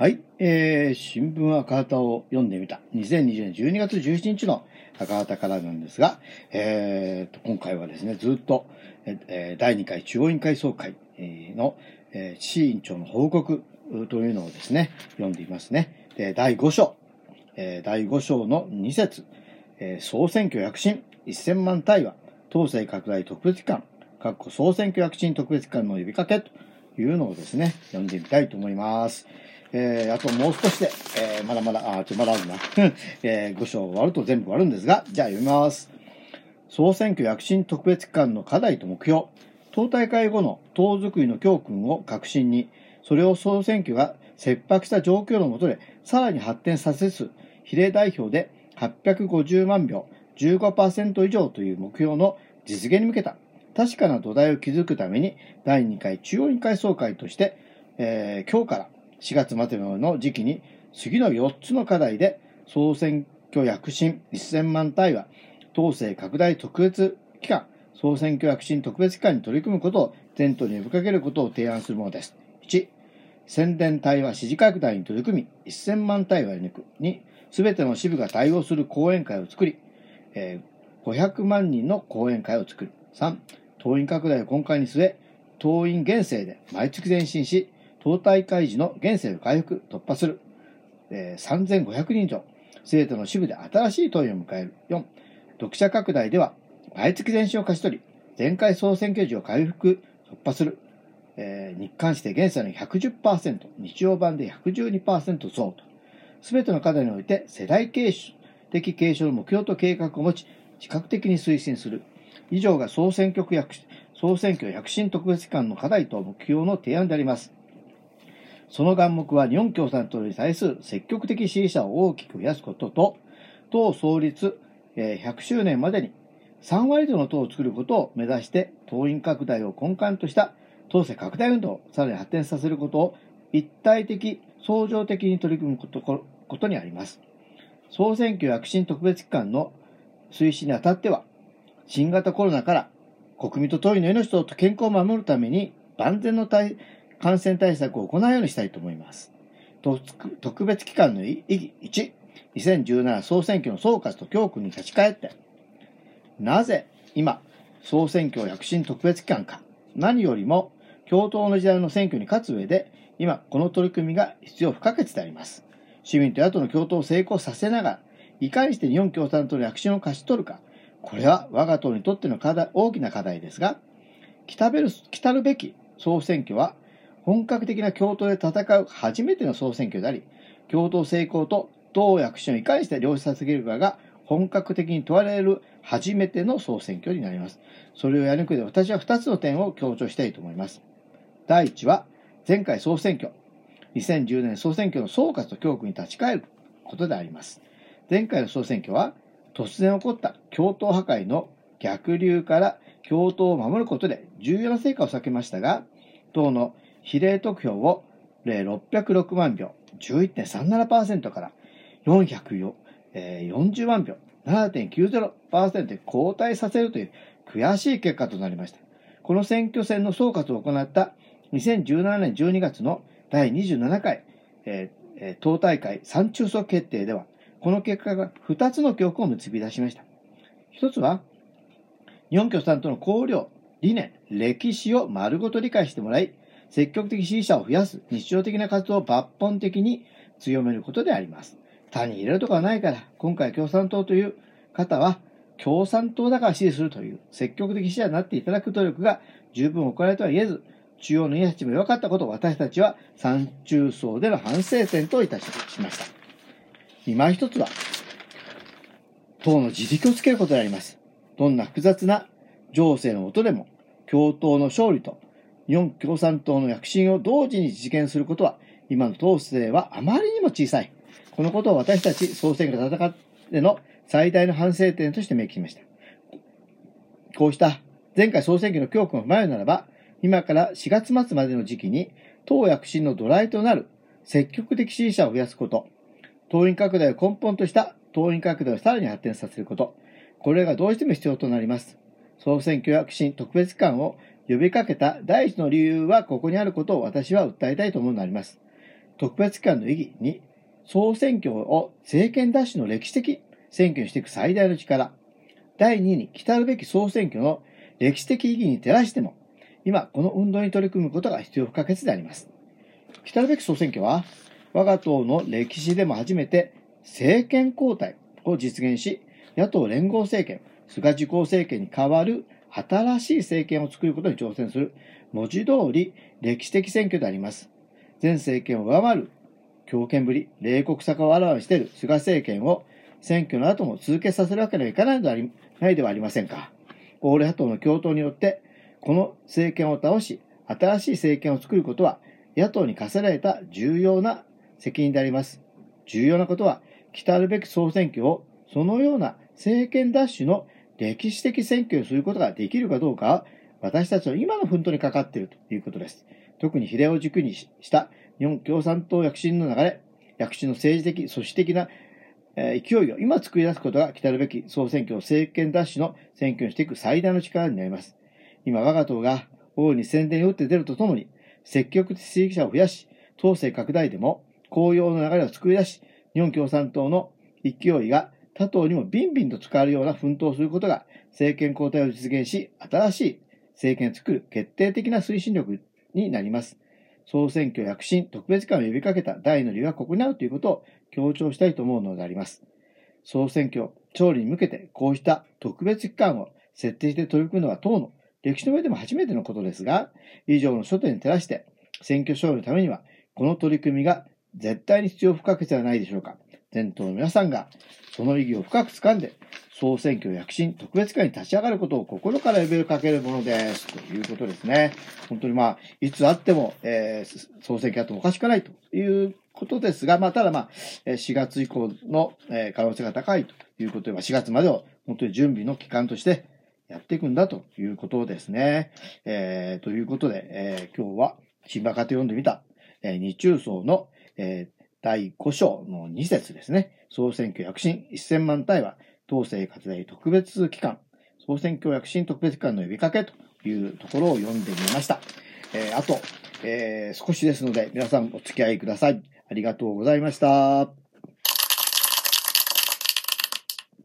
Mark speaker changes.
Speaker 1: はい、えー、新聞赤旗を読んでみた。2020年12月17日の赤旗からなんですが、えー、今回はですね、ずっと、えー、第2回中央委員会総会の、えー、市委員長の報告というのをですね、読んでいますね。で、第5章、えー、第5章の2節、えー、総選挙躍進、1000万対話、統制拡大特別機関、括弧総選挙躍進特別機関の呼びかけというのをですね、読んでみたいと思います。えー、あともう少しで、えー、まだまだ、あ、ちょ、まだあるな。えー、5章終わると全部終わるんですが、じゃあ読みます。総選挙躍進特別機関の課題と目標。党大会後の党づくりの教訓を革新に、それを総選挙が切迫した状況のもとで、さらに発展させつ、比例代表で850万票、15%以上という目標の実現に向けた確かな土台を築くために、第2回中央委員会総会として、えー、今日から4月までの時期に次の4つの課題で総選挙躍進1000万対話統制拡大特別機関総選挙躍進特別機関に取り組むことを全党に呼びかけることを提案するものです。1、宣伝対話支持拡大に取り組み1000万対話に2、すべての支部が対応する講演会を作り、えー、500万人の講演会を作る。3、党員拡大を今回に据え、党員減政で毎月前進し、党大会時の現世を回復、突破する。えー、3500人以上。生徒の支部で新しい党員を迎える。4、読者拡大では、毎月前進を勝ち取り、前回総選挙時を回復、突破する。えー、日韓史で現在の110%、日曜版で112%増と。すべての課題において世代継承的継承の目標と計画を持ち、視覚的に推進する。以上が総選挙区躍総選挙躍進特別機関の課題と目標の提案であります。その眼目は日本共産党に対する積極的支持者を大きく増やすことと、党創立100周年までに3割以上の党を作ることを目指して党員拡大を根幹とした党勢拡大運動をさらに発展させることを一体的、相乗的に取り組むことことにあります。総選挙躍進特別機関の推進にあたっては、新型コロナから国民と党員の命と健康を守るために万全の対感染対策を行うようにしたいと思います。特別機関の意義1、2017総選挙の総括と教訓に立ち返って、なぜ今、総選挙躍進特別機関か、何よりも共闘の時代の選挙に勝つ上で、今、この取り組みが必要不可欠であります。市民と野党の共闘を成功させながら、いかにして日本共産党の躍進を勝ち取るか、これは我が党にとっての課題大きな課題ですが、来たべる来たるべき総選挙は本格的な共闘で戦う初めての総選挙であり、共闘成功と党役所をいかにして両立させるかが本格的に問われる初めての総選挙になります。それをやる上で私は2つの点を強調したいと思います。第1は、前回総選挙、2010年総選挙の総括と教訓に立ち返ることであります。前回の総選挙は、突然起こった共闘破壊の逆流から共闘を守ることで重要な成果を避けましたが、党の比例得票を606万票、11.37%から440万票、7.90%で後退させるという悔しい結果となりました。この選挙戦の総括を行った2017年12月の第27回、えー、党大会三中層決定では、この結果が2つの教訓を結び出しました。1つは、日本共産党の綱領、理念、歴史を丸ごと理解してもらい、積極的支持者を増やす日常的な活動を抜本的に強めることであります。他に入れるとかはないから、今回共産党という方は、共産党だから支持するという積極的支持者になっていただく努力が十分行われとは言えず、中央の家たちも弱かったことを私たちは三中層での反省点といたしました。今一つは、党の自力をつけることであります。どんな複雑な情勢のもとでも、共闘の勝利と日本共産党の躍進を同時に実現することは、今の党勢はあまりにも小さい。このことを私たち総選挙で戦っての最大の反省点として明記しました。こうした前回総選挙の教訓を踏まえるならば、今から4月末までの時期に党躍進の土台となる積極的支持者を増やすこと、党員拡大を根本とした党員拡大をさらに発展させること、これがどうしても必要となります。総選挙躍進特別機関を呼びかけた第一の理由はここにあることを私は訴えたいと思うのであります。特別機関の意義に、総選挙を政権奪取の歴史的選挙にしていく最大の力。第2に、来たるべき総選挙の歴史的意義に照らしても、今、この運動に取り組むことが必要不可欠であります。来たるべき総選挙は、我が党の歴史でも初めて政権交代を実現し、野党連合政権、菅自公政権に代わる新しい政権を作ることに挑戦する文字通り歴史的選挙であります。前政権を上回る強権ぶり、冷酷さをあらわにしている菅政権を選挙の後も続けさせるわけにはいかないでありないではありませんか。オール野党の共闘によって、この政権を倒し、新しい政権を作ることは、野党に課せられた重要な責任であります。重要なことは、来たるべき総選挙を、そのような政権奪取の歴史的選挙をすることができるかどうか私たちの今の奮闘にかかっているということです。特に比例を軸にした日本共産党躍進の流れ、躍進の政治的、組織的な勢いを今作り出すことが来たるべき総選挙を政権奪取の選挙にしていく最大の力になります。今、我が党が大いに宣伝を打って出るとともに、積極的支持者を増やし、統制拡大でも公用の流れを作り出し、日本共産党の勢いが他党にもビンビンと使われるような奮闘することが政権交代を実現し、新しい政権を作る決定的な推進力になります。総選挙躍進特別会を呼びかけた第の理由はここにあるということを強調したいと思うのであります。総選挙、調理に向けてこうした特別期間を設定して取り組むのは党の歴史の上でも初めてのことですが、以上の諸点に照らして選挙勝利のためにはこの取り組みが絶対に必要不可欠ではないでしょうか。全党の皆さんがその意義を深く掴んで総選挙躍進特別会に立ち上がることを心から呼びかけるものです。ということですね。本当にまあ、いつあっても、えー、総選挙あってもおかしくないということですが、まあ、ただまあ、4月以降の可能性が高いということで、4月までを本当に準備の期間としてやっていくんだということですね。えー、ということで、えー、今日は新馬家庭読んでみた、えー、日中層の、えー、第5章の2節ですね。総選挙躍進1000万対話党政活大特別機関、総選挙躍進特別機関の呼びかけというところを読んでみました。えー、あと、えー、少しですので皆さんお付き合いください。ありがとうございました。